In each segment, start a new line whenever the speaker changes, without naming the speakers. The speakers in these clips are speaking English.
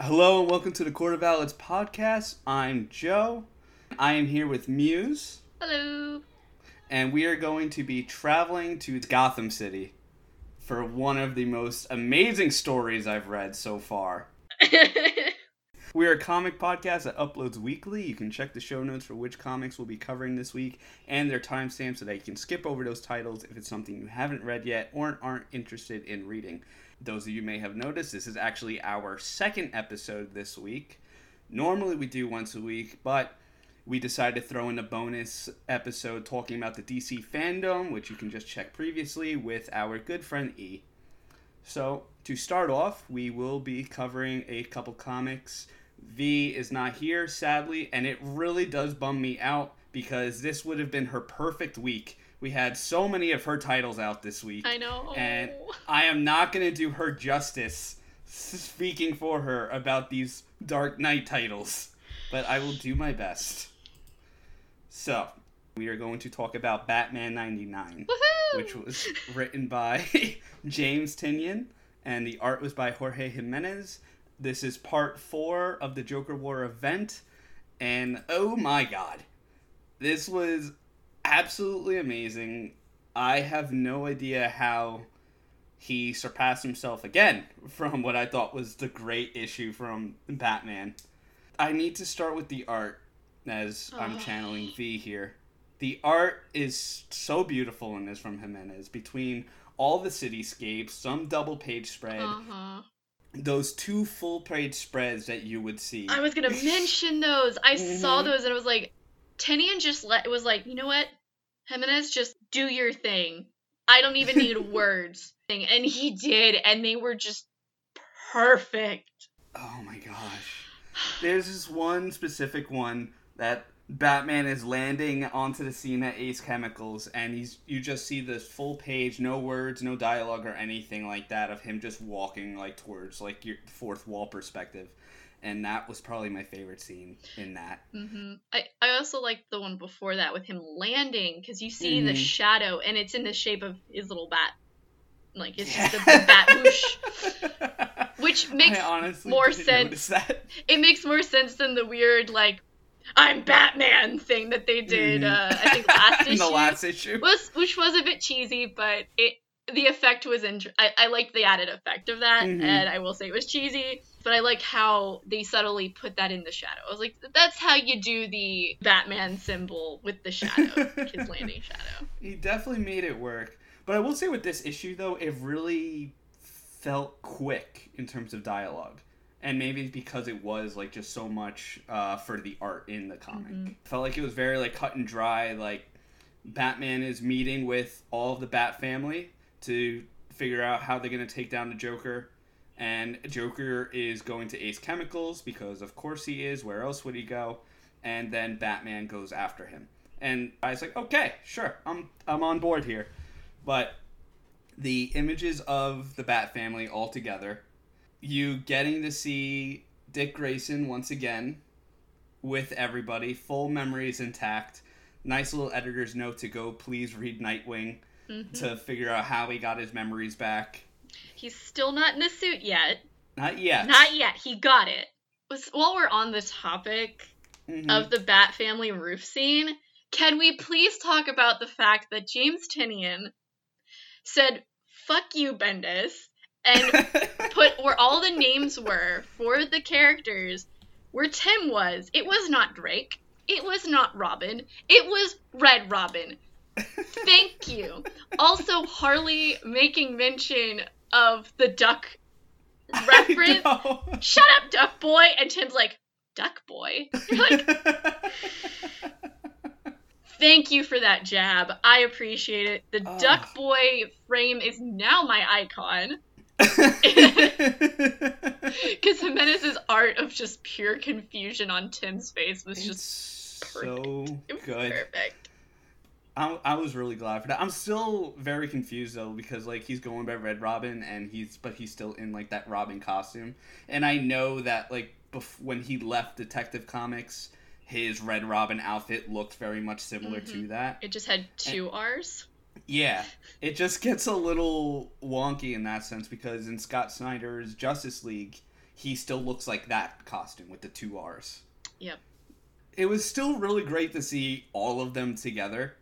Hello and welcome to the Court of Owlets podcast. I'm Joe. I am here with Muse,
Hello.
and we are going to be traveling to Gotham City for one of the most amazing stories I've read so far. We are a comic podcast that uploads weekly. You can check the show notes for which comics we'll be covering this week and their timestamps so that you can skip over those titles if it's something you haven't read yet or aren't interested in reading. Those of you may have noticed this is actually our second episode this week. Normally we do once a week, but we decided to throw in a bonus episode talking about the DC fandom, which you can just check previously with our good friend E. So, to start off, we will be covering a couple comics. V is not here, sadly, and it really does bum me out because this would have been her perfect week. We had so many of her titles out this week.
I know.
And oh. I am not going to do her justice speaking for her about these Dark Knight titles, but I will do my best. So, we are going to talk about Batman 99
Woohoo!
which was written by James Tynion, and the art was by Jorge Jimenez. This is part four of the Joker War event, and oh my god, this was absolutely amazing. I have no idea how he surpassed himself again from what I thought was the great issue from Batman. I need to start with the art as I'm
Oh.
channeling V here. The art is so beautiful in this from Jimenez between all the cityscapes, some double page spread,
Uh-huh.
those two full page spreads that you would see.
I was gonna mention those. I saw
Mhm.
those and I was like, Tynion just let it was like, you know what, Jimenez, just do your thing. I don't even need words. And he did, and they were just perfect.
Oh my gosh. There's this one specific one that Batman is landing onto the scene at Ace Chemicals and he's you just see this full page, no words, no dialogue or anything like that of him just walking like towards like your fourth wall perspective. And that was probably my favorite scene in that.
hmm I, I also liked the one before that with him landing because you see the
Mhm.
shadow and it's in the shape of his little bat. Like it's just the, the bat whoosh. Which makes more sense. it makes more sense than the weird like I'm Batman thing that they did.
Mhm.
Uh, I think last issue
the last issue.
was which was a bit cheesy, but it the effect was in. I, I liked the added effect of that,
Mhm.
and I will say it was cheesy, but I like how they subtly put that in the shadow. I was like, that's how you do the Batman symbol with the shadow, his landing shadow.
He definitely made it work. But I will say with this issue though, it really felt quick in terms of dialogue. And maybe it's because it was like just so much uh, for the art in the comic.
Mhm.
Felt like it was very like cut and dry. Like Batman is meeting with all of the Bat family to figure out how they're gonna take down the Joker. And Joker is going to Ace Chemicals because of course he is. Where else would he go? And then Batman goes after him. And I was like, okay, sure, I'm I'm on board here. But the images of the Bat family all together, you getting to see Dick Grayson once again with everybody, full memories intact. Nice little editor's note to go please read Nightwing
Mhm.
to figure out how he got his memories back.
He's still not in the suit yet.
Not yet.
Not yet. He got it. While we're on the topic
Mhm.
of the Bat Family roof scene, can we please talk about the fact that James Tynion said, fuck you, Bendis, and put where all the names were for the characters where Tim was. It was not Drake. It was not Robin. It was Red Robin. Thank you. Also, Harley making mention of the duck reference. Shut up, Duck Boy! And Tim's like, Duck Boy? You're like, Thank you for that jab. I appreciate it. The
Oh.
Duck Boy frame is now my icon. Because Jimenez's art of just pure confusion on Tim's face was
it's
just
so
it was
good.
perfect.
I, I was really glad for that. I'm still very confused though because like he's going by Red Robin and he's but he's still in like that Robin costume, and I know that like bef- when he left Detective Comics, his Red Robin outfit looked very much similar to
Mhm.
that.
It just had two R's.
Yeah, it just gets a little wonky in that sense because in Scott Snyder's Justice League, he still looks like that costume with the two R's.
Yep.
It was still really great to see all of them together,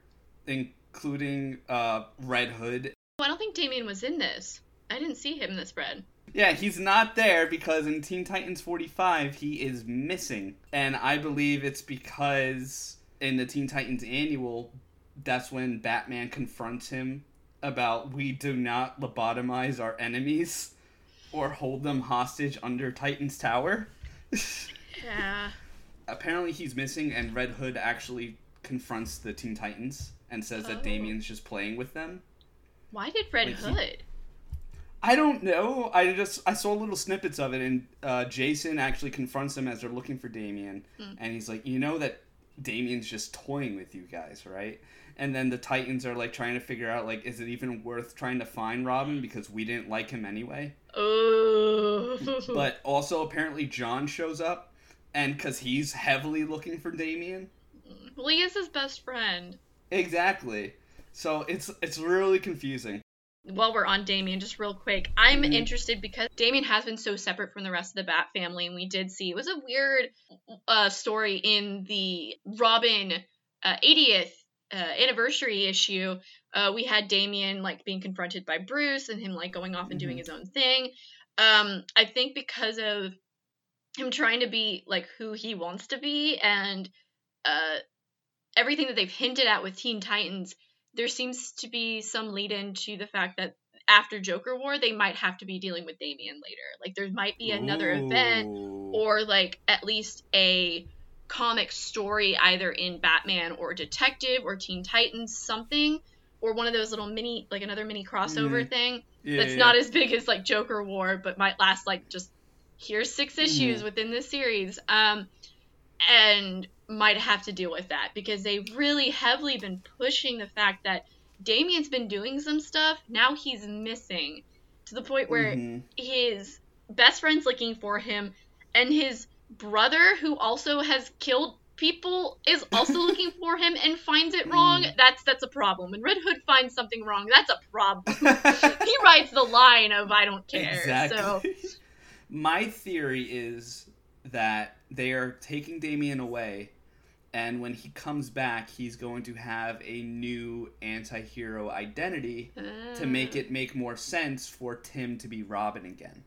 including uh, Red Hood.
I don't think Damian was in this. I didn't see him in the spread.
Yeah, he's not there because in Teen Titans 45 he is missing. And I believe it's because in the Teen Titans annual, that's when Batman confronts him about we do not lobotomize our enemies or hold them hostage under Titan's Tower.
Yeah.
Apparently he's missing and Red Hood actually confronts the Teen Titans and says that
Oh.
Damian's just playing with them.
Why did Red
Like, he-
Hood?
I don't know. I just I saw little snippets of it, and uh, Jason actually confronts him as they're looking for Damian,
Mm.
and he's like, "You know that Damian's just toying with you guys, right?" And then the Titans are like trying to figure out like, is it even worth trying to find Robin because we didn't like him anyway?
Oh.
But also apparently Jon shows up, and because he's heavily looking for Damian,
well, he is his best friend.
Exactly. So it's it's really confusing.
While we're on Damian, just real quick, I'm
Mhm.
interested because Damian has been so separate from the rest of the Bat family, and we did see it was a weird uh, story in the Robin uh, 80th uh, anniversary issue. Uh, we had Damian like being confronted by Bruce and him like going off and doing
Mhm.
his own thing. Um, I think because of him trying to be like who he wants to be and uh, everything that they've hinted at with Teen Titans, there seems to be some lead into the fact that after Joker War, they might have to be dealing with Damian later. Like there might be another event or like at least a comic story either in Batman or Detective or Teen Titans something or one of those little mini like another mini crossover
Mhm.
thing
Yeah,
that's
yeah,
not as big as like Joker War but might last like just here's 6 issues
Mhm.
within this series um and might have to deal with that because they've really heavily been pushing the fact that Damian's been doing some stuff now he's missing to the point where
Mhm.
his best friend's looking for him, and his brother, who also has killed people, is also looking for him and finds it wrong.
Mm.
That's that's a problem. And Red Hood finds something wrong, that's a problem. he writes the line of "I don't care."
Exactly.
So
My theory is that they are taking Damian away, and when he comes back, he's going to have a new anti hero identity to make
uh,
it make more sense for Tim to be Robin again.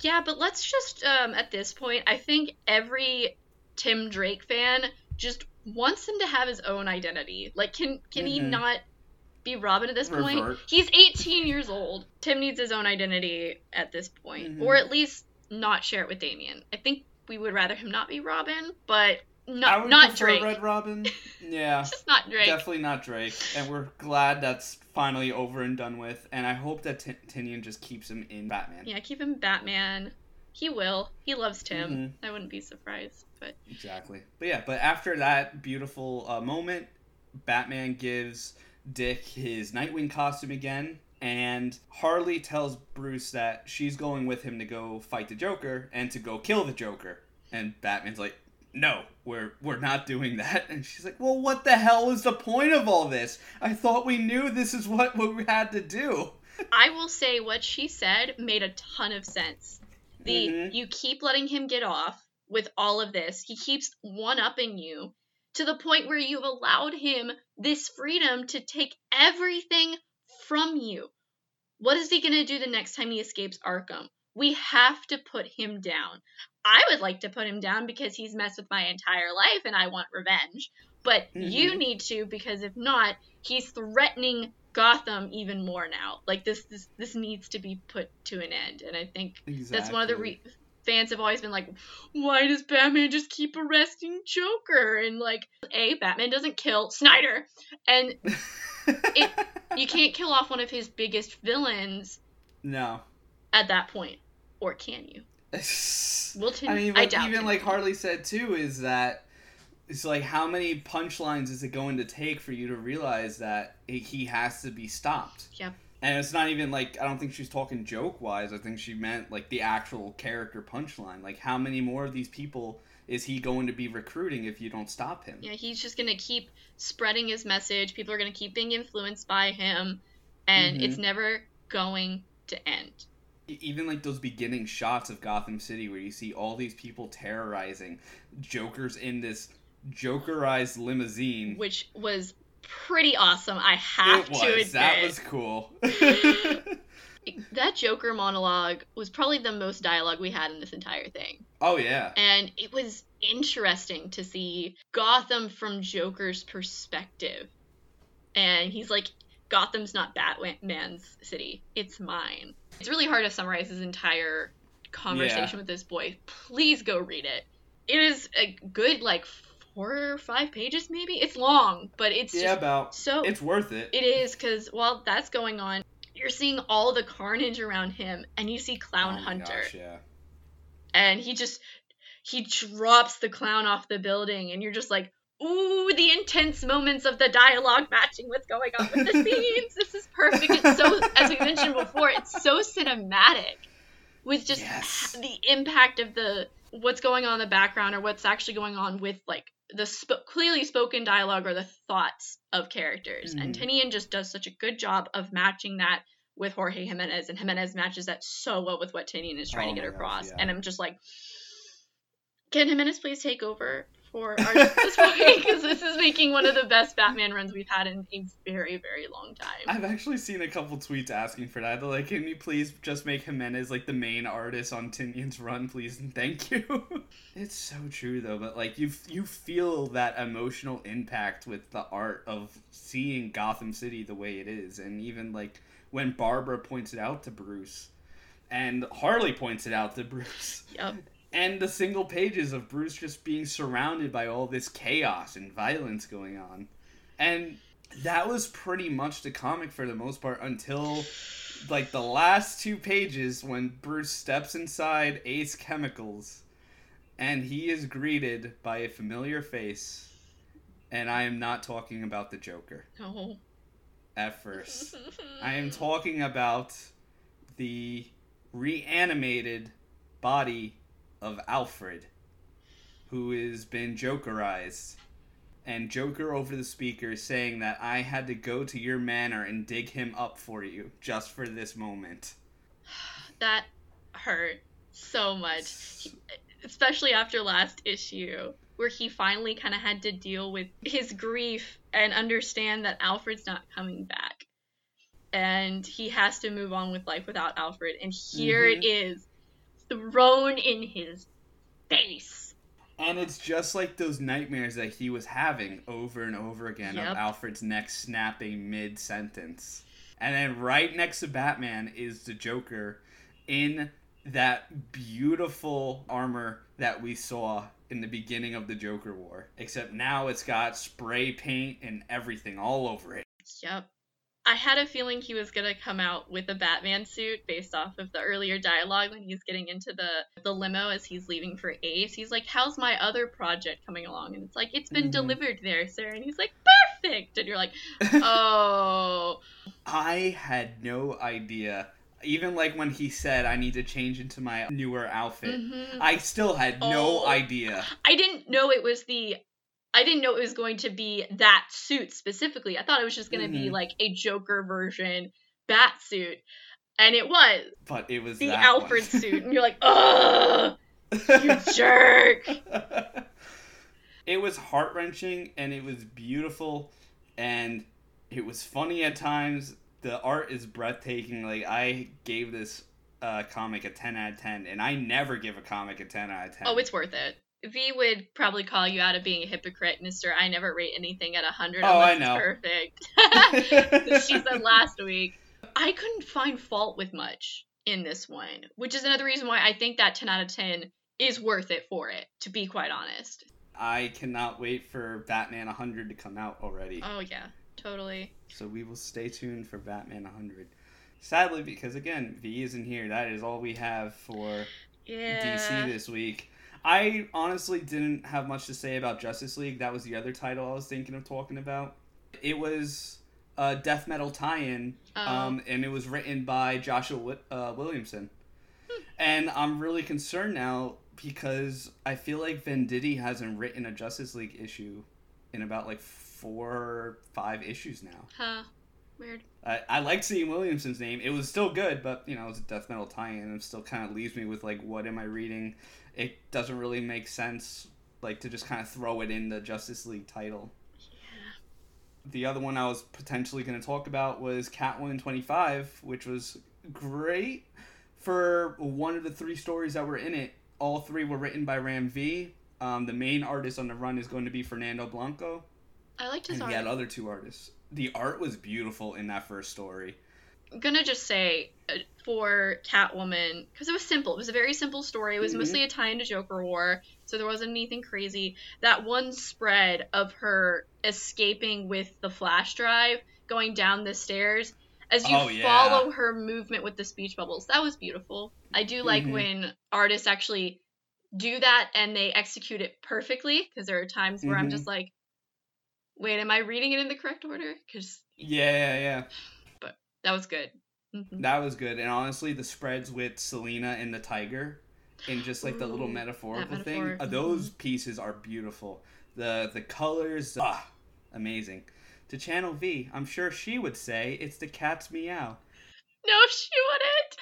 Yeah, but let's just um at this point, I think every Tim Drake fan just wants him to have his own identity. Like can can he
Mhm.
not be Robin at this point? He's 18 years old. Tim needs his own identity at this point,
Mhm.
or at least not share it with Damian. I think we would rather him not be Robin, but
I
not
would
not
prefer
Drake.
Red Robin. Yeah,
Just not Drake.
definitely not Drake. And we're glad that's finally over and done with. And I hope that T- Tynion just keeps him in Batman.
Yeah, keep him Batman. He will. He loves Tim.
Mm-hmm.
I wouldn't be surprised. But
Exactly. But yeah, but after that beautiful uh, moment, Batman gives Dick his Nightwing costume again, and Harley tells Bruce that she's going with him to go fight the Joker and to go kill the Joker. And Batman's like, "No, we're we're not doing that." And she's like, "Well, what the hell is the point of all this? I thought we knew this is what, we had to do."
I will say what she said made a ton of sense. The
Mhm.
you keep letting him get off with all of this. He keeps one upping you to the point where you've allowed him this freedom to take everything from you. What is he going to do the next time he escapes Arkham? We have to put him down. I would like to put him down because he's messed with my entire life and I want revenge. But you
Mhm.
need to because if not, he's threatening Gotham even more now. Like this this this needs to be put to an end. And I think
Exactly.
that's one of the re- fans have always been like, why does Batman just keep arresting Joker? And like, a Batman doesn't kill Snyder, and you can't kill off one of his biggest villains
no.
at that point, or can you? Wilton,
I mean,
I
even
it.
like Harley said too is that it's like how many punchlines is it going to take for you to realize that he- he has to be stopped?
Yep.
And it's not even like I don't think she's talking joke wise. I think she meant like the actual character punchline. Like how many more of these people is he going to be recruiting if you don't stop him?
Yeah, he's just gonna keep spreading his message. People are gonna keep being influenced by him, and
Mhm.
it's never going to end.
Even like those beginning shots of Gotham City where you see all these people terrorizing Joker's in this Jokerized limousine.
which was pretty awesome. I have
it was.
to admit.
That was cool.
that Joker monologue was probably the most dialogue we had in this entire thing.
oh yeah.
And it was interesting to see Gotham from Joker's perspective. And he's like, Gotham's not Batman's city, it's mine. It's really hard to summarize his entire conversation
Yeah.
with this boy. Please go read it. It is a good, like, four or five pages, maybe? It's long, but it's
Yeah,
just
about.
so.
It's worth it.
It is because while that's going on, you're seeing all the carnage around him, and you see Clown
Oh
Hunter,
gosh, yeah.
and he just he drops the clown off the building, and you're just like, ooh, the intense moments of the dialogue matching what's going on with the scenes. This is perfect. It's so, as we mentioned before, it's so cinematic with just
Yes.
the impact of the what's going on in the background or what's actually going on with like the sp- clearly spoken dialogue or the thoughts of characters. And
Mhm.
Tynion just does such a good job of matching that with Jorge Jimenez, and Jimenez matches that so well with what Tynion is trying
Oh
to get
my gosh,
across.
yeah.
And I'm just like, can Jimenez please take over for our this? Because this is making one of the best Batman runs we've had in a very, very long time.
I've actually seen a couple tweets asking for that. They're like, "Can you please just make Jimenez like the main artist on Tynion's run, please, and thank you." it's so true though, but like you you feel that emotional impact with the art of seeing Gotham City the way it is, and even like when Barbara points it out to Bruce, and Harley points it out to Bruce.
Yep.
And the single pages of Bruce just being surrounded by all this chaos and violence going on. And that was pretty much the comic for the most part until like the last two pages when Bruce steps inside Ace Chemicals and he is greeted by a familiar face. And I am not talking about the Joker
No.
at first. I am talking about the reanimated body of Alfred, who has been Jokerized. And Joker over the speaker saying that I had to go to your manor and dig him up for you just for this moment.
that hurt so much. especially after last issue where he finally kind of had to deal with his grief and understand that Alfred's not coming back and he has to move on with life without Alfred and here
Mhm.
it is thrown in his face
And it's just like those nightmares that he was having over and over again
Yep.
of Alfred's neck snapping mid sentence. And then right next to Batman is the Joker in that beautiful armor that we saw in the beginning of the Joker War. Except now it's got spray paint and everything all over it.
yep I had a feeling he was gonna come out with a Batman suit based off of the earlier dialogue when he's getting into the the limo as he's leaving for Ace. He's like, "How's my other project coming along?" And it's like, "It's been
Mhm.
delivered there, sir." And he's like, "Perfect." And you're like, "Oh,
I had no idea. Even like when he said I need to change into my newer outfit.
Mhm.
I still had no
Oh.
idea.
I didn't know it was the." I didn't know it was going to be that suit specifically. I thought it was just going to be
Mhm.
like a Joker version bat suit, and it was
But it was
the Alfred suit, and you're like, "Ugh, you jerk."
it was heart wrenching and it was beautiful and it was funny at times. The art is breathtaking. Like I gave this uh, comic a ten out of ten, and I never give a comic a ten out of ten.
Oh, it's worth it. V would probably call you out of being a hypocrite, Mister. I never rate anything at hundred.
Oh, I know.
perfect. she said last week. I couldn't find fault with much in this one, which is another reason why I think that ten out of ten is worth it for it. To be quite honest.
I cannot wait for Batman 100 to come out already.
Oh yeah, totally.
So we will stay tuned for Batman 100. Sadly, because again, V isn't here. That is all we have for
Yeah.
DC this week. I honestly didn't have much to say about Justice League. That was the other title I was thinking of talking about. It was a death metal tie-in,
Oh.
um, and it was written by Joshua uh, Williamson. And I'm really concerned now because I feel like Venditti hasn't written a Justice League issue in about like four or five issues now.
Huh. Weird.
I, I liked seeing Williamson's name. It was still good, but you know, it was a death metal tie-in, and it still kind of leaves me with like, what am I reading? It doesn't really make sense, like to just kind of throw it in the Justice League title.
Yeah.
The other one I was potentially going to talk about was Catwoman 25, which was great for one of the three stories that were in it. All three were written by Ram V. Um, the main artist on the run is going to be Fernando Blanco.
I liked his
and
art.
he had other two artists. The art was beautiful in that first story.
I'm gonna just say uh, for Catwoman because it was simple. It was a very simple story. It was
Mhm.
mostly a tie into Joker War, so there wasn't anything crazy. That one spread of her escaping with the flash drive, going down the stairs, as you
Oh, yeah.
follow her movement with the speech bubbles, that was beautiful. I do like
Mhm.
when artists actually do that and they execute it perfectly because there are times where I'm
Mhm.
just like, wait, am I reading it in the correct order? Because
Yeah, yeah, yeah.
But that was good. Mhm.
That was good. And honestly, the spreads with Selina and the tiger and just like the little metaphorical thing,
metaphor.
uh, those pieces are beautiful. The the colors, ah, amazing. To Channel V, I'm sure she would say it's the cat's meow.
No, she wouldn't.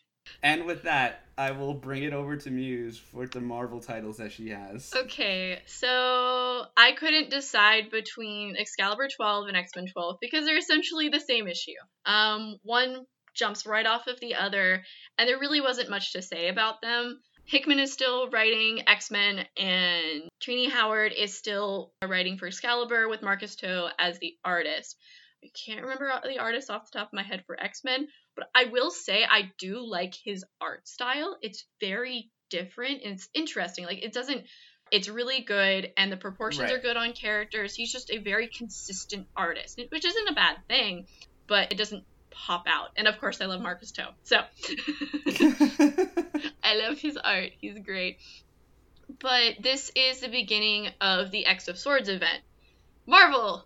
And with that, I will bring it over to Muse for the Marvel titles that she has.
okay, so I couldn't decide between Excalibur 12 and X Men 12 because they're essentially the same issue. Um, one jumps right off of the other, and there really wasn't much to say about them. Hickman is still writing X Men, and Tini Howard is still writing for Excalibur with Marcus To as the artist. I can't remember the artist off the top of my head for X Men, but I will say I do like his art style. It's very different and it's interesting. Like it doesn't it's really good and the proportions
Right.
are good on characters. He's just a very consistent artist, which isn't a bad thing, but it doesn't pop out. And of course I love Marcus To. So I love his art. He's great. But this is the beginning of the X of Swords event. Marvel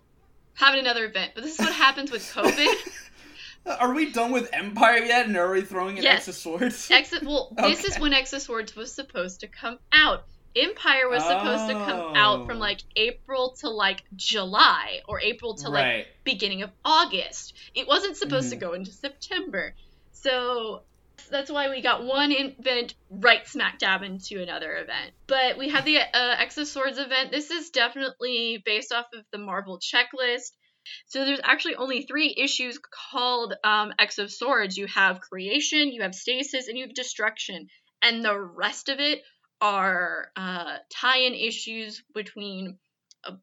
having another event, but this is what happens with COVID.
Are we done with Empire yet? And are we throwing in
Yes.
X Swords?
Well, this is when X Swords was supposed to come out. Empire was supposed to come out from
Oh.
like April to like July or April to like beginning of August. It wasn't supposed
Mhm.
to go into September. So that's why we got one event right smack dab into another event. But we have the uh, X Swords event. This is definitely based off of the Marvel checklist. So there's actually only three issues called um, X of Swords. You have creation, you have stasis, and you have destruction. And the rest of it are uh, tie-in issues between uh,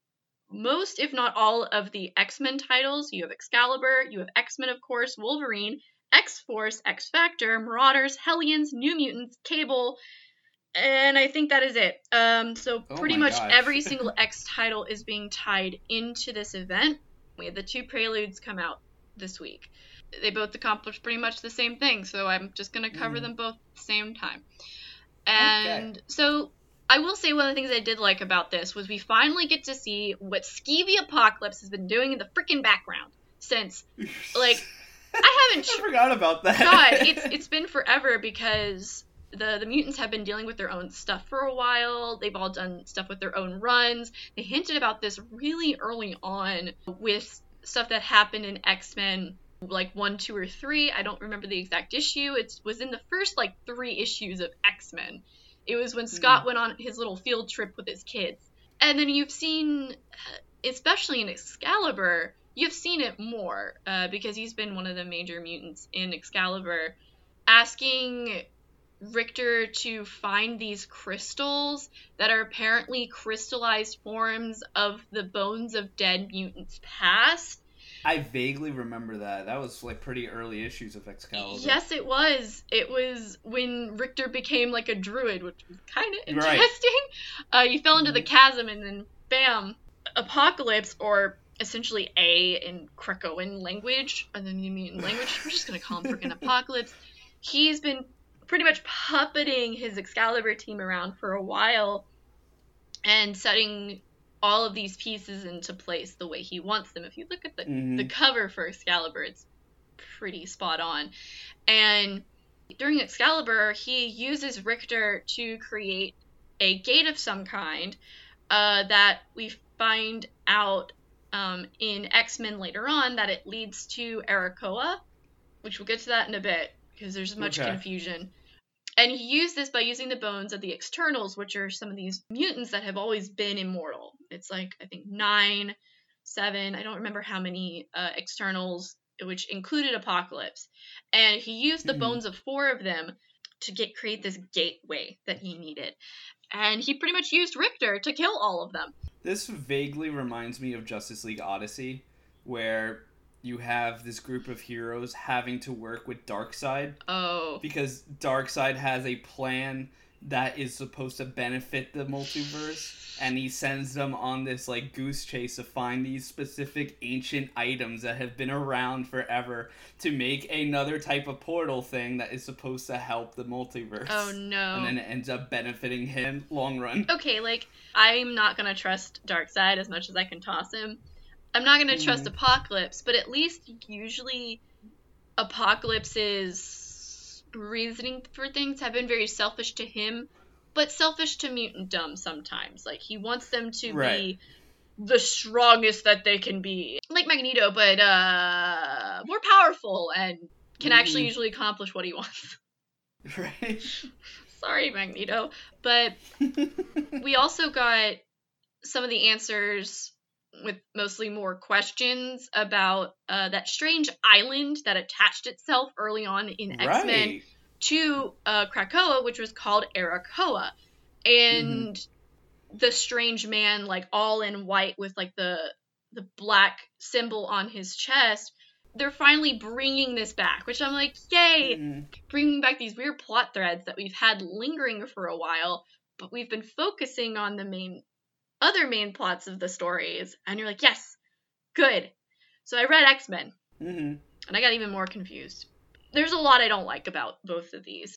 most, if not all, of the X-Men titles. You have Excalibur, you have X-Men, of course, Wolverine, X-Force, X-Factor, Marauders, Hellions, New Mutants, Cable, and I think that is it. Um, so
Oh
pretty
my
much
gosh.
every single X title is being tied into this event. We had the two preludes come out this week. They both accomplished pretty much the same thing, so I'm just gonna cover
Mhm.
them both at the same time. And so I will say one of the things I did like about this was we finally get to see what Skeevy Apocalypse has been doing in the freaking background since like, I haven't
I forgot about that.
God, it's it's been forever because the the mutants have been dealing with their own stuff for a while. They've all done stuff with their own runs. They hinted about this really early on with stuff that happened in X Men, like one, two, or three. I don't remember the exact issue. It was in the first like three issues of X Men. It was when Scott went on his little field trip with his kids, and then you've seen, uh, especially in Excalibur, you've seen it more uh, because he's been one of the major mutants in Excalibur, asking Rictor to find these crystals that are apparently crystallized forms of the bones of dead mutants past.
I vaguely remember that. That was like pretty early issues of Excalibur.
Yes, it was. It was when Rictor became like a druid, which was kind of
Right.
interesting. Uh, he fell into the chasm, and then bam, Apocalypse, or essentially A in Krakoan language, and then the mutant language. We're just gonna call him freaking Apocalypse. He's been pretty much puppeting his Excalibur team around for a while, and setting all of these pieces into place the way he wants them. If you look at the
Mhm.
the cover for Excalibur, it's pretty spot on. And during Excalibur, he uses Rictor to create a gate of some kind uh, that we find out um, in X Men later on that it leads to Arakoa, which we'll get to that in a bit because there's much
Okay.
confusion. And he used this by using the bones of the externals, which are some of these mutants that have always been immortal. It's like, I think, nine, seven, I don't remember how many uh, externals, which included Apocalypse. And he used the
Mhm.
bones of four of them to get create this gateway that he needed. And he pretty much used Rictor to kill all of them.
This vaguely reminds me of Justice League Odyssey, where you have this group of heroes having to work with Darkseid
Oh.
because Darkseid has a plan that is supposed to benefit the multiverse and he sends them on this like goose chase to find these specific ancient items that have been around forever to make another type of portal thing that is supposed to help the multiverse.
Oh no.
And then it ends up benefiting him long run.
okay, like I'm not gonna trust Darkseid as much as I can toss him. I'm not gonna trust
Mhm.
Apocalypse, but at least usually Apocalypse's reasoning for things have been very selfish to him, but selfish to mutant dumb sometimes. Like he wants them to
Right.
be the strongest that they can be, like Magneto, but uh, more powerful and can actually
Mhm.
usually accomplish what he wants.
Right?
Sorry, Magneto, but we also got some of the answers with mostly more questions about uh, that strange island that attached itself early on in X Men
right.
to uh, Krakoa, which was called Arakoa, and the strange man, like all in white with like the the black symbol on his chest. They're finally bringing this back, which I'm like, yay!
Mhm.
bringing back these weird plot threads that we've had lingering for a while, but we've been focusing on the main other main plots of the stories. And you're like, yes, good. So I read X Men,
Mhm.
and I got even more confused. There's a lot I don't like about both of these.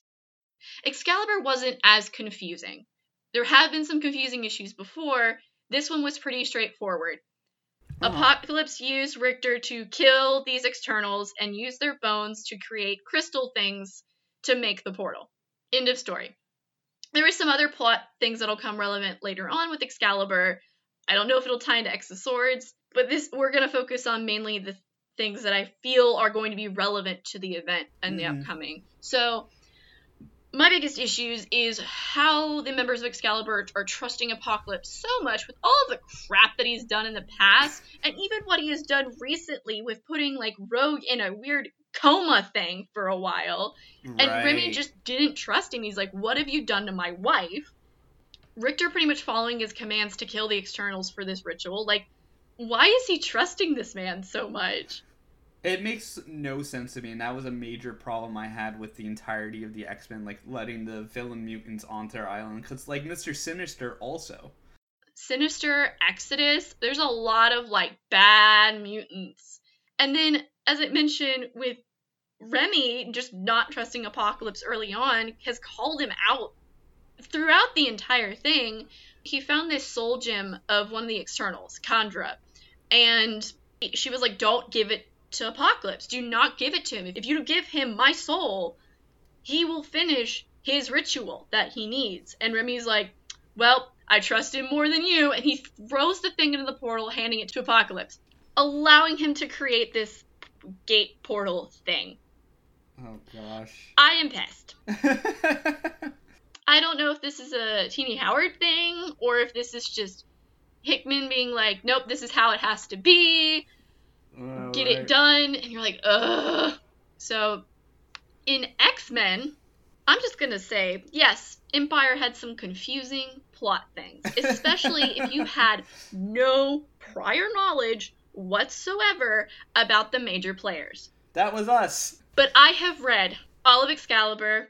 Excalibur wasn't as confusing. There have been some confusing issues before. This one was pretty straightforward.
Uh-huh.
Apocalypse used Rictor to kill these externals and use their bones to create crystal things to make the portal. End of story. There is some other plot things that'll come relevant later on with Excalibur. I don't know if it'll tie into X of Swords, but this we're gonna focus on mainly the things that I feel are going to be relevant to the event and the
Mhm.
upcoming. So my biggest issues is how the members of Excalibur are trusting Apocalypse so much with all of the crap that he's done in the past, and even what he has done recently with putting like Rogue in a weird coma thing for a while. And Remy just didn't trust him. He's like, What have you done to my wife? Rictor pretty much following his commands to kill the externals for this ritual. Like, why is he trusting this man so much?
It makes no sense to me, and that was a major problem I had with the entirety of the X Men, like letting the villain mutants onto their island. Because, like, Mister Sinister also.
Sinister, Exodus, there's a lot of like bad mutants. And then, as I mentioned, with Remy just not trusting Apocalypse early on, has called him out throughout the entire thing. He found this soul gem of one of the externals, Candra, and she was like, Don't give it to Apocalypse. Do not give it to him. If you give him my soul, he will finish his ritual that he needs. And Remy's like, Well, I trust him more than you. And he throws the thing into the portal, handing it to Apocalypse, allowing him to create this gate portal thing.
Oh gosh.
I am pissed. I don't know if this is a Tini Howard thing or if this is just Hickman being like, nope, this is how it has to be.
Oh,
Get
right.
it done. And you're like, ugh. So in X Men, I'm just going to say, yes, Empire had some confusing plot things, especially if you had no prior knowledge whatsoever about the major players.
That was us.
But I have read all of Excalibur,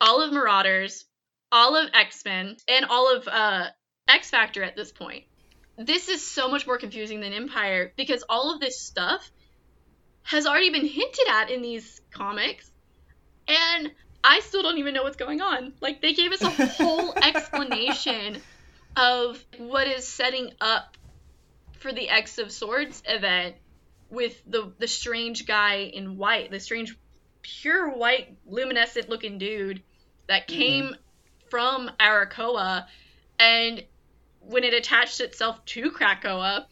all of Marauders, all of X Men, and all of uh, X Factor at this point. This is so much more confusing than Empire because all of this stuff has already been hinted at in these comics, and I still don't even know what's going on. Like, they gave us a whole explanation of what is setting up for the X of Swords event with the the strange guy in white, the strange pure white luminescent looking dude that hmm. came from Arakoa and when it attached itself to Krakoa,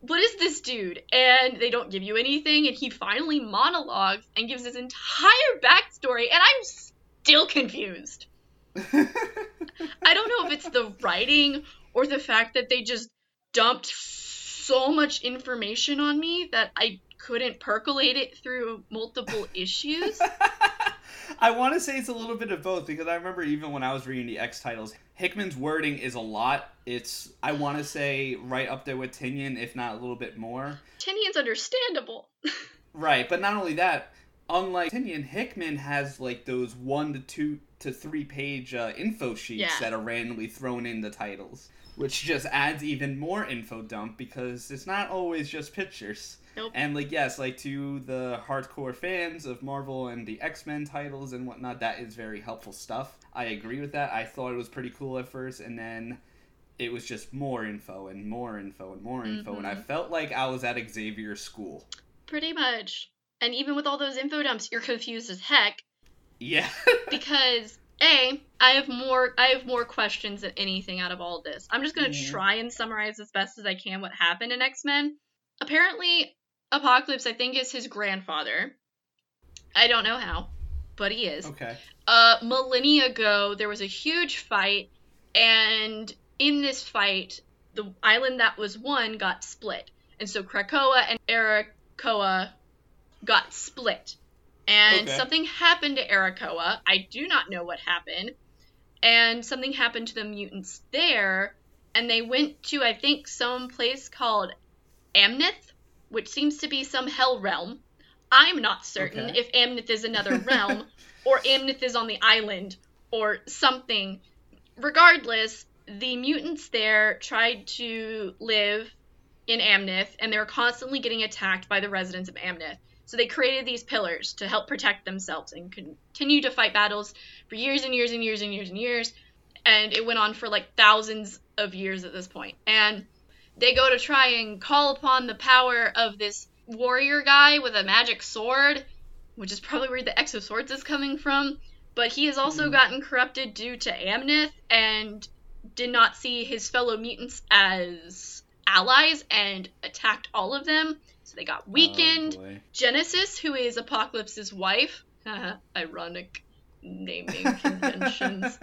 what is this dude? And they don't give you anything, and he finally monologues and gives his entire backstory, and I'm still confused. I don't know if it's the writing or the fact that they just dumped so much information on me that I couldn't percolate it through multiple issues.
I want to say it's a little bit of both because I remember even when I was reading the X titles, Hickman's wording is a lot. It's I want to say right up there with Tynion, if not a little bit more.
Tynion's understandable.
right, but not only that, unlike Tynion, Hickman has like those one to two to three page uh, info sheets
Yeah.
that are randomly thrown in the titles, which just adds even more info dump because it's not always just pictures.
Nope.
And like yes, like to the hardcore fans of Marvel and the X Men titles and whatnot, that is very helpful stuff. I agree with that. I thought it was pretty cool at first, and then it was just more info and more info and more info, and I
Mhm.
felt like I was at Xavier School.
Pretty much. And even with all those info dumps, you're confused as heck
Yeah.
because a I have more I have more questions than anything out of all this. I'm just gonna
Mhm.
try and summarize as best as I can what happened in X Men. Apparently, Apocalypse I think is his grandfather. I don't know how, but he is.
okay.
Uh, millennia ago, there was a huge fight, and in this fight, the island that was won got split, and so Krakoa and Arakoa got split, and
Okay.
something happened to Arakoa. I do not know what happened, and something happened to the mutants there, and they went to I think some place called Amnith, which seems to be some hell realm. I'm not certain
Okay.
if Amnith is another realm or Amnith is on the island or something. Regardless, the mutants there tried to live in Amnith and they were constantly getting attacked by the residents of Amnith. So they created these pillars to help protect themselves and continue to fight battles for years and years and years and years and years. And it went on for like thousands of years at this point. And they go to try and call upon the power of this warrior guy with a magic sword, which is probably where the X of Swords is coming from. But he has also
Mhm.
gotten corrupted due to Amnith and did not see his fellow mutants as allies and attacked all of them. So they got weakened.
Oh.
Genesis, who is Apocalypse's wife, ironic naming conventions,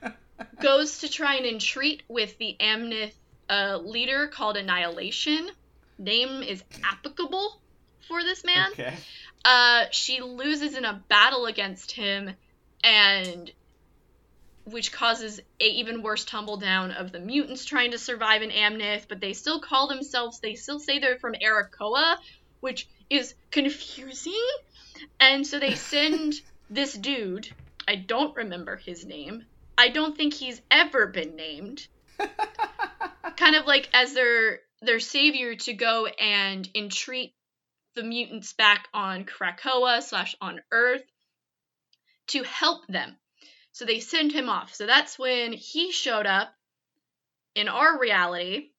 goes to try and entreat with the Amnith uh, leader called Annihilation. Name is applicable for this man.
okay.
Uh, she loses in a battle against him, and which causes a even worse tumble down of the mutants trying to survive in Amnith, but they still call themselves. They still say they're from Arakoa, which is confusing. And so they send this dude. I don't remember his name. I don't think he's ever been named. kind of like as their their savior to go and entreat the mutants back on Krakoa slash on Earth to help them. So they send him off. So that's when he showed up in our reality,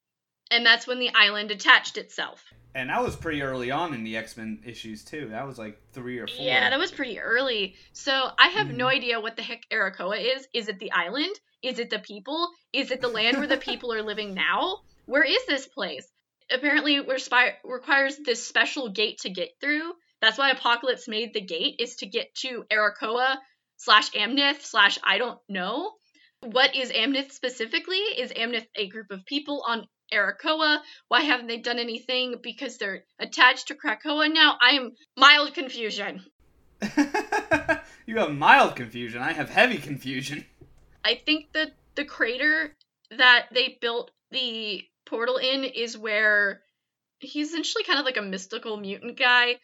and that's when the island attached itself.
And that was pretty early on in the X Men issues too. That was like three or four.
Yeah, that was pretty early. So I have no
Mhm.
idea what the heck Arakoa is. Is it the island? Is it the people? Is it the land where the people are living now? Where is this place? Apparently, it respi- requires this special gate to get through. That's why Apocalypse made the gate is to get to Arakoa slash Amnith slash I don't know. What is Amnith specifically? Is Amnith a group of people on Arakoa? Why haven't they done anything? Because they're attached to Krakoa now? I am mild confusion.
you have mild confusion. I have heavy confusion.
I think that the crater that they built the portal in is where he's essentially kind of like a mystical mutant guy,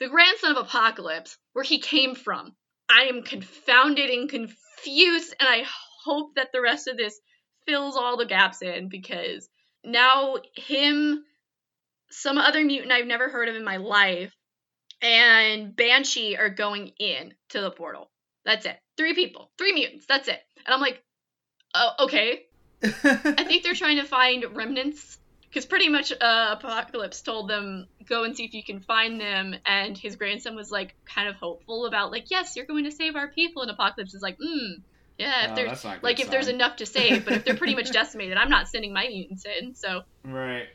the grandson of Apocalypse, where he came from. I am confounded and confused, and I hope that the rest of this fills all the gaps in because now him, some other mutant I've never heard of in my life, and Banshee are going in to the portal. That's it. Three people, three mutants. That's it. And I'm like, oh, okay. I think they're trying to find remnants because pretty much uh, Apocalypse told them go and see if you can find them, and his grandson was like kind of hopeful about like yes, you're going to save our people, and Apocalypse is like, hmm, yeah, if
Oh,
there's
that's not a good
like if there's enough to save, but if they're pretty much decimated, I'm not sending my mutants in. So
right.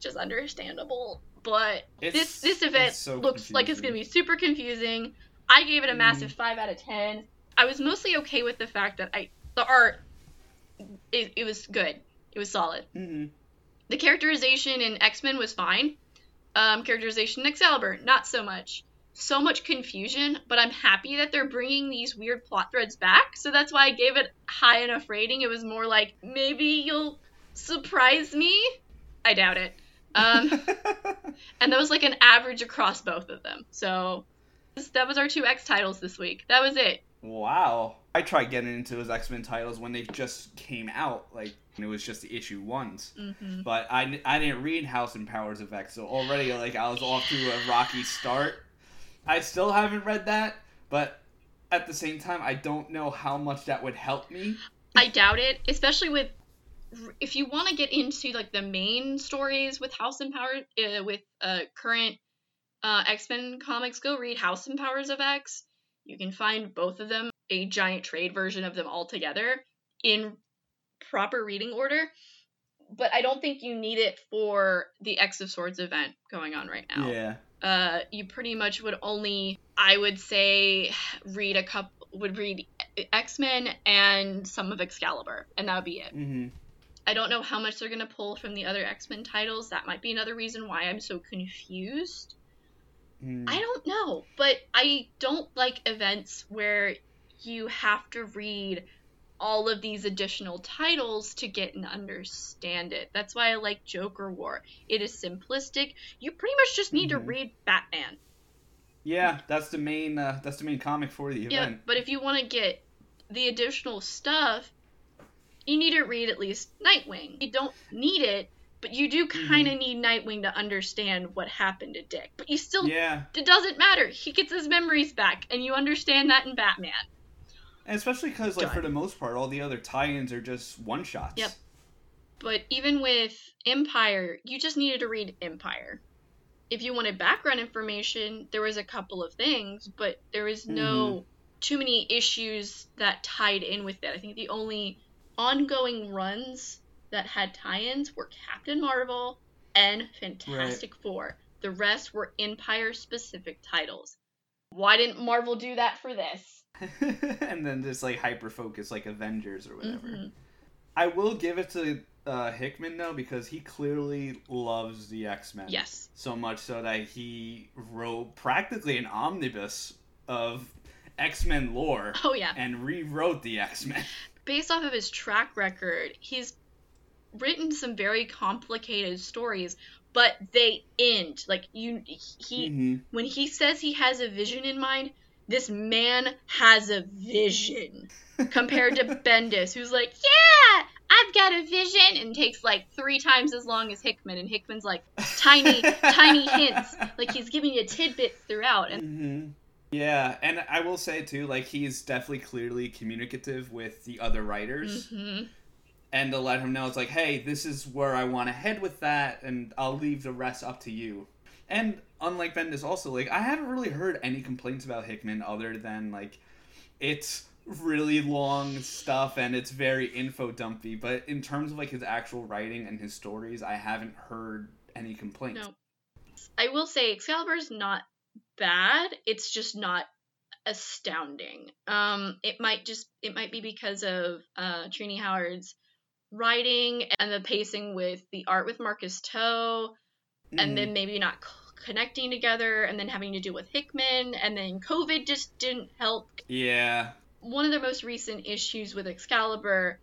just understandable. But
It's-
this this event
so
looks like it's gonna be super confusing. I gave it a
Mhm.
massive five out of ten. I was mostly okay with the fact that I the art it, it was good. It was solid.
hmm
The characterization in X Men was fine. Um, characterization in Excalibur, not so much. So much confusion, but I'm happy that they're bringing these weird plot threads back. So that's why I gave it high enough rating. It was more like maybe you'll surprise me. I doubt it. Um, and that was like an average across both of them. So that was our two X titles this week. That was it.
Wow. I tried getting into those X Men titles when they just came out, like and it was just the issue ones.
hmm
But I, I didn't read House and Powers of X, so already like I was off to a rocky start. I still haven't read that, but at the same time, I don't know how much that would help me.
I doubt it, especially with if you want to get into like the main stories with House and Powers uh, with uh, current uh, X Men comics. Go read House and Powers of X. You can find both of them, a giant trade version of them all together in proper reading order. But I don't think you need it for the X of Swords event going on right now
Yeah.
uh, you pretty much would only, I would say, read a couple, would read X Men and some of Excalibur, and that would be it.
hmm
I don't know how much they're gonna pull from the other X Men titles. That might be another reason why I'm so confused.
Mm.
I don't know, but I don't like events where you have to read all of these additional titles to get and understand it. That's why I like Joker War. It is simplistic. You pretty much just need to
Mhm.
read Batman.
Yeah, that's the main. Uh, that's the main comic for the event.
Yeah, but if you want to get the additional stuff, you need to read at least Nightwing. You don't need it, but you do mm-hmm. kind of need Nightwing to understand what happened to Dick. But you still,
Yeah,
it doesn't matter. He gets his memories back, and you understand that in Batman.
and especially because like for the most part, all the other tie-ins are just one shots.
Yep. But even with Empire, you just needed to read Empire. If you wanted background information, there was a couple of things, but there was no mm-hmm. too many issues that tied in with it. I think the only ongoing runs that had tie-ins were Captain Marvel and Fantastic Four. The rest were Empire specific titles. Why didn't Marvel do that for this?
and then just like hyper focus like Avengers or whatever.
Mhm.
I will give it to uh, Hickman though because he clearly loves the X Men.
Yes.
So much so that he wrote practically an omnibus of X Men lore
Oh yeah.
and rewrote the X Men.
based off of his track record, he's written some very complicated stories, but they end like you he
hmm
when he says he has a vision in mind, this man has a vision compared to Bendis who's like, "Yeah, I've got a vision," and takes like 3 times as long as Hickman and Hickman's like tiny tiny hints, like he's giving you tidbits throughout and
mm-hmm. Yeah, and I will say too, like he's definitely clearly communicative with the other writers,
Mhm.
And to let him know it's like, hey, this is where I want to head with that, and I'll leave the rest up to you. And unlike Bendis, also like I haven't really heard any complaints about Hickman other than like it's really long stuff and it's very info dumpy. But in terms of like his actual writing and his stories, I haven't heard any complaints.
No. I will say Excalibur's not bad. It's just not astounding. Um, it might just it might be because of uh, Tini Howard's writing and the pacing with the art with Marcus To, and
Mhm.
then maybe not c- connecting together, and then having to deal with Hickman, and then COVID just didn't help.
yeah,
One of the most recent issues with Excalibur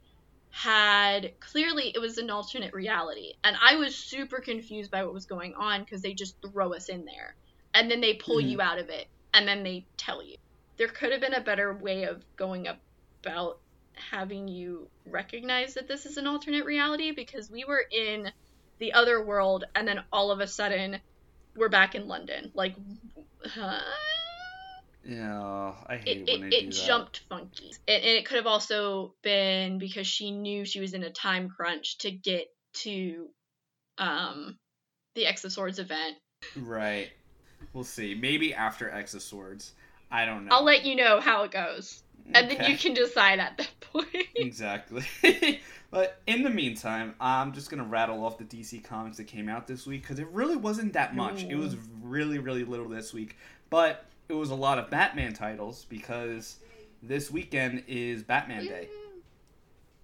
had clearly it was an alternate reality and i was super confused by what was going on because they just throw us in there and then they pull
Mhm.
you out of it and then they tell you there could have been a better way of going about having you recognize that this is an alternate reality because we were in the other world and then all of a sudden we're back in london like huh?
yeah, I hate
it,
when
it, it jumped funky. And, and it could have also been because she knew she was in a time crunch to get to um, the X of Swords event.
Right. We'll see. Maybe after X of Swords. I don't know.
I'll let you know how it goes. And then you can decide at that point.
exactly. but in the meantime, I'm just gonna rattle off the DC comics that came out this week because it really wasn't that much. It was really, really little this week, but it was a lot of Batman titles because this weekend is Batman Day.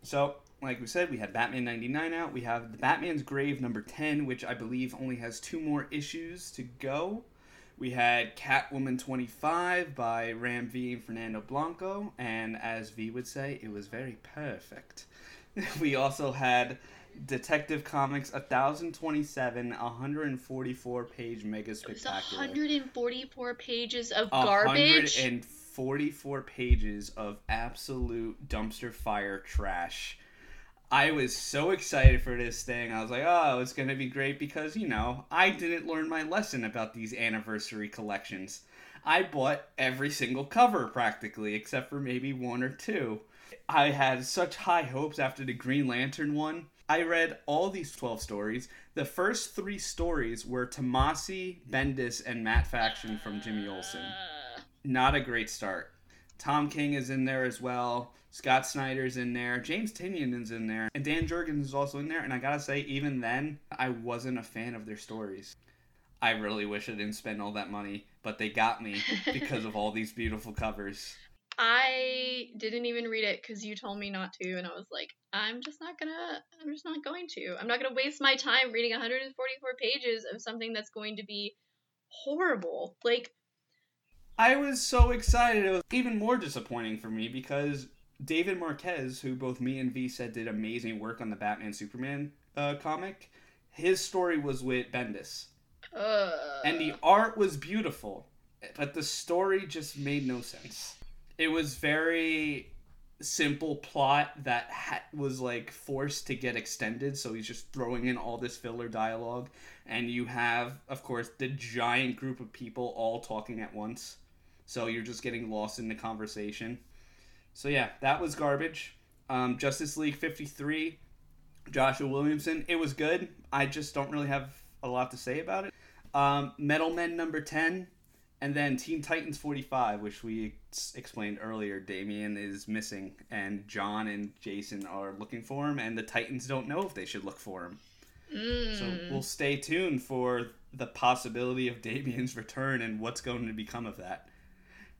So, like we said, we had Batman 99 out. We have the Batman's Grave number 10, which I believe only has two more issues to go. We had Catwoman 25 by Ram V and Fernando Blanco, and as V would say, it was very perfect. we also had Detective Comics 1027, 144 page mega spectacular.
144 pages of garbage.
144 pages of absolute dumpster fire trash. I was so excited for this thing. I was like, oh, it's going to be great because, you know, I didn't learn my lesson about these anniversary collections. I bought every single cover practically, except for maybe one or two. I had such high hopes after the Green Lantern one. I read all these 12 stories. The first three stories were Tomasi, Bendis, and Matt Fraction from Jimmy Olsen. Not a great start. Tom King is in there as well. Scott Snyder's in there. James Tynion is in there. And Dan Jurgens is also in there. And I gotta say, even then, I wasn't a fan of their stories. I really wish I didn't spend all that money, but they got me because of all these beautiful covers.
I didn't even read it because you told me not to, and I was like, I'm just not gonna, I'm just not going to. I'm not gonna waste my time reading 144 pages of something that's going to be horrible. Like,
I was so excited. It was even more disappointing for me because David Marquez, who both me and V said did amazing work on the Batman Superman uh, comic, his story was with Bendis.
uh,
And the art was beautiful, but the story just made no sense. It was very simple plot that ha- was like forced to get extended, so he's just throwing in all this filler dialogue. And you have, of course, the giant group of people all talking at once. So you're just getting lost in the conversation. So yeah, that was garbage. Um, Justice League 53, Joshua Williamson. It was good. I just don't really have a lot to say about it. Um, Metal Men number 10, and then Teen Titans 45, which we explained earlier. Damian is missing, and Jon and Jason are looking for him, and the Titans don't know if they should look for him.
mm.
So we'll stay tuned for the possibility of Damian's return and what's going to become of that.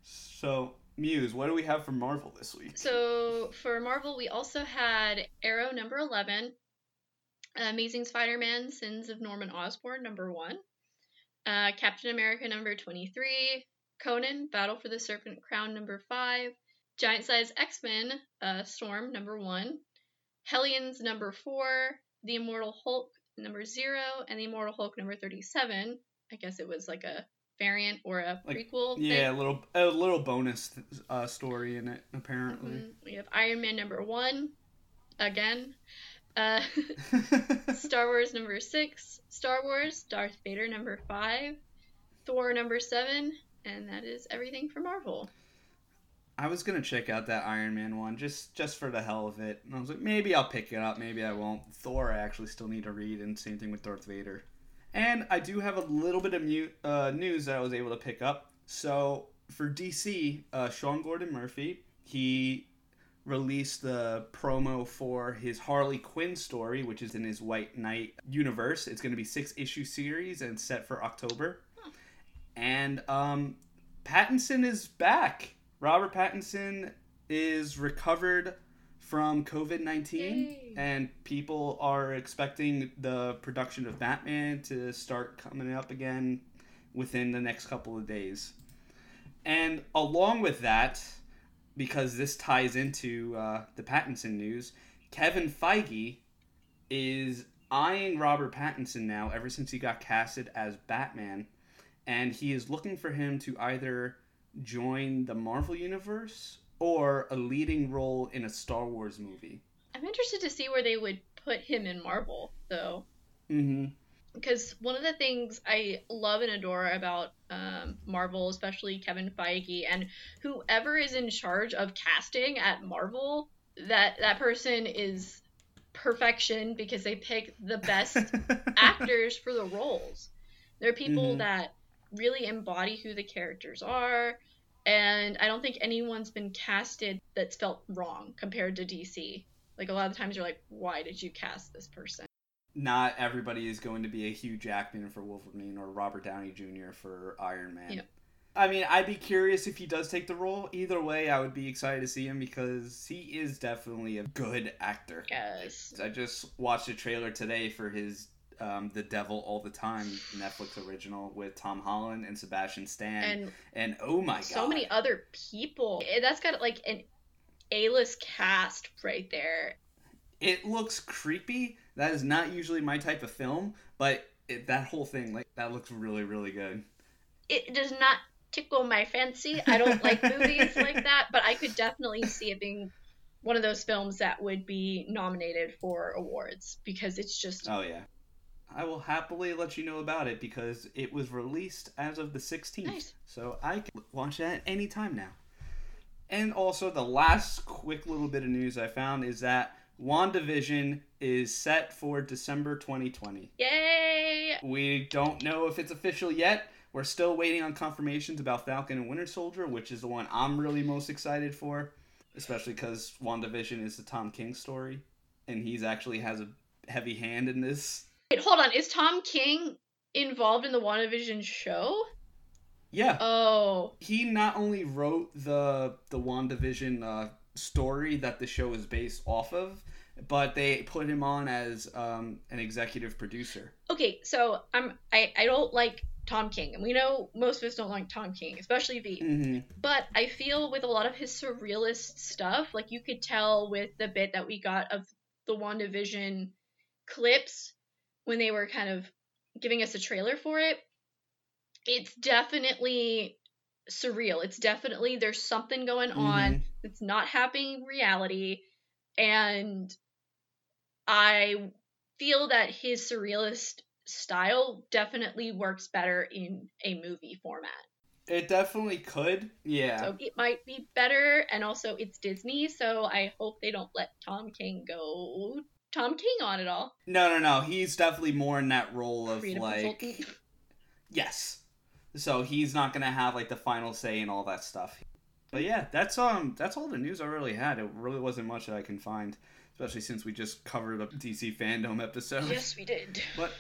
So, Muse, what do we have for Marvel this week?
So for Marvel, we also had Aero number 11, Amazing Spider Man Sins of Norman Osborn number 1, uh, Captain America number 23, Conan Battle for the Serpent Crown number 5, Giant Size X Men uh, Storm number 1, Hellions number 4, The Immortal Hulk number 0, and The Immortal Hulk number 37. I guess it was like a variant or a
Like,
prequel. thing.
Yeah, a little a little bonus uh, story in it apparently.
Mhm. We have Iron Man number one, again. Uh, Star Wars number six, Star Wars, Darth Vader number five, Thor number seven, and that is everything for Marvel.
I was gonna check out that Iron Man one just just for the hell of it. And I was like, maybe I'll pick it up, maybe I won't. Thor, I actually still need to read, and same thing with Darth Vader. And I do have a little bit of mute, uh, news that I was able to pick up. So for DC, uh, Sean Gordon Murphy, he released the promo for his Harley Quinn story, which is in his White Knight universe. It's going to be six issue series and set for October. And um, Pattinson is back. Robert Pattinson is recovered from COVID 19, and people are expecting the production of Batman to start coming up again within the next couple of days. And along with that, because this ties into uh, the Pattinson news, Kevin Feige is eyeing Robert Pattinson now ever since he got casted as Batman, and he is looking for him to either join the Marvel Universe or a leading role in a Star Wars movie.
I'm interested to see where they would put him in Marvel, though.
Mm-hmm.
because one of the things I love and adore about um, Marvel, especially Kevin Feige and whoever is in charge of casting at Marvel, that that person is perfection because they pick the best actors for the roles. They're people
Mhm.
that really embody who the characters are. And I don't think anyone's been casted that's felt wrong compared to DC. Like a lot of times you're like, why did you cast this person?
Not everybody is going to be a Hugh Jackman for Wolverine or Robert Downey Jr. for Iron Man.
Yeah.
I mean, I'd be curious if he does take the role. Either way, I would be excited to see him because he is definitely a good actor.
Yes.
I just watched a trailer today for his um, The Devil All the Time Netflix original with Tom Holland and Sebastian Stan.
And
And, oh my god.
so many other people. Eh, That's got like an A-list cast right there.
It looks creepy. That is not usually my type of film, but it, that whole thing, like, that looks really, really good.
It does not tickle my fancy. I don't like movies like that, but I could definitely see it being one of those films that would be nominated for awards because it's just
Oh yeah. I will happily let you know about it because it was released as of the 16th.
Nice.
So I can watch that any time now. And also the last quick little bit of news I found is that WandaVision is set for December 2020.
yay.
We don't know if it's official yet. We're still waiting on confirmations about Falcon and Winter Soldier, which is the one I'm really most excited for, especially because WandaVision is the Tom King story, and he's actually has a heavy hand in this.
Wait, hold on. Is Tom King involved in the WandaVision show?
Yeah,
Oh,
he not only wrote the the WandaVision uh, story that the show is based off of, but they put him on as um, an executive producer.
okay. So I'm I I don't like Tom King, and we know most of us don't like Tom King, especially V.
Mm-hmm.
But I feel with a lot of his surrealist stuff, like you could tell with the bit that we got of the WandaVision clips when they were kind of giving us a trailer for it, it's definitely surreal. It's definitely there's something going mm-hmm. on that's not happening in reality. And I feel that his surrealist style definitely works better in a movie format.
It definitely could. Yeah.
So it might be better, and also it's Disney, so I hope they don't let Tom King go Tom King on it all.
No, no, no. He's definitely more in that role of
Creative
like
consultant.
yes. So he's not gonna have like the final say and all that stuff. But yeah, that's um that's all the news I really had. It really wasn't much that I can find, especially since we just covered a DC fandom episode.
Yes, we did.
But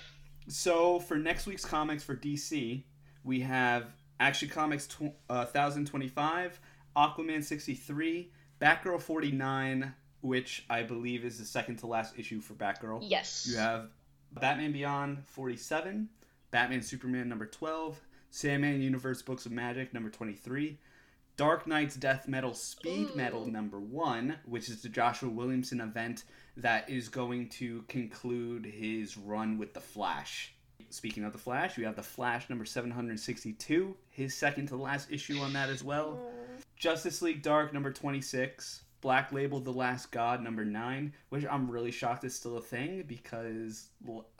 so for next week's comics for DC, we have Action Comics tw- uh, 1025, Aquaman 63, Batgirl 49, which I believe is the second to last issue for Batgirl.
Yes.
You have Batman Beyond 47, Batman Superman number 12, Sandman Universe Books of Magic number 23, Dark Nights Death Metal Speed
Ooh.
Metal number 1, which is the Joshua Williamson event that is going to conclude his run with the Flash. Speaking of the Flash, we have the Flash number 762, his second to last issue on that as well. Justice League Dark number 26, Black Label The Last God number 9, which I'm really shocked is still a thing because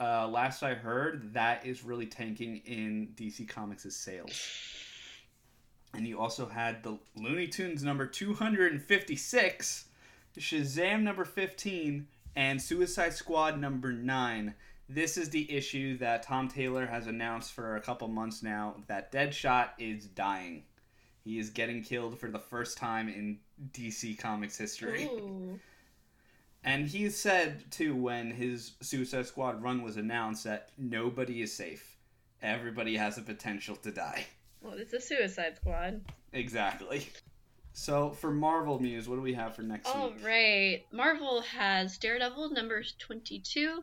uh, last I heard that is really tanking in DC Comics' sales. And you also had the Looney Tunes number 256, Shazam number 15, and Suicide Squad number 9. This is the issue that Tom Taylor has announced for a couple months now that Deadshot is dying. He is getting killed for the first time in DC Comics history.
Ooh.
And he said, too, when his Suicide Squad run was announced, that nobody is safe. Everybody has the potential to die.
Well, it's a Suicide Squad.
Exactly. So, for Marvel Muse, what do we have for next
All
week?
right. Marvel has Daredevil number 22,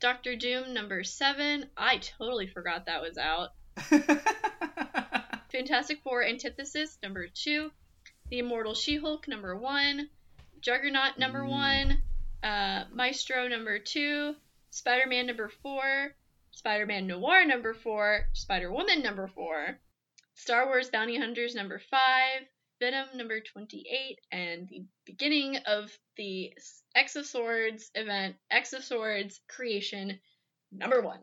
Doctor Doom number 7. I totally forgot that was out. Fantastic Four Antithesis number 2, The Immortal She-Hulk number 1, Juggernaut number
Mm.
1, uh, Maestro number 2, Spider-Man number 4, Spider-Man Noir number 4, Spider-Woman number 4, Star Wars Bounty Hunters number 5, Venom number 28, and the beginning of the X of Swords event, X of Swords Creation number 1.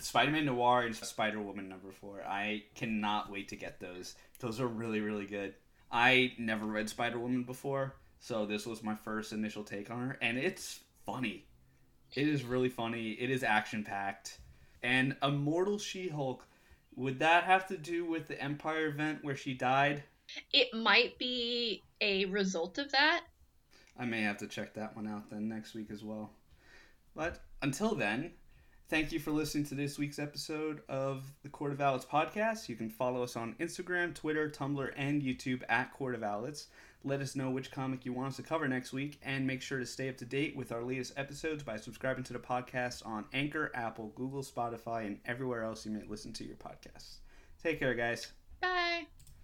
Oh my god. Spider Man Noir and Spider Woman number four. I cannot wait to get those. Those are really, really good. I never read Spider Woman before, so this was my first initial take on her, and it's funny. It is really funny. It is action packed. And Immortal She Hulk, Would that have to do with the Empire event where she died?
It might be a result of that.
I may have to check that one out then next week as well. But until then, thank you for listening to this week's episode of the Court of Owlets podcast. You can follow us on Instagram, Twitter, Tumblr, and YouTube at Court of Owlets. Let us know which comic you want us to cover next week, and make sure to stay up to date with our latest episodes by subscribing to the podcast on Anchor, Apple, Google, Spotify, and everywhere else you may listen to your podcasts. Take care, guys.
Bye.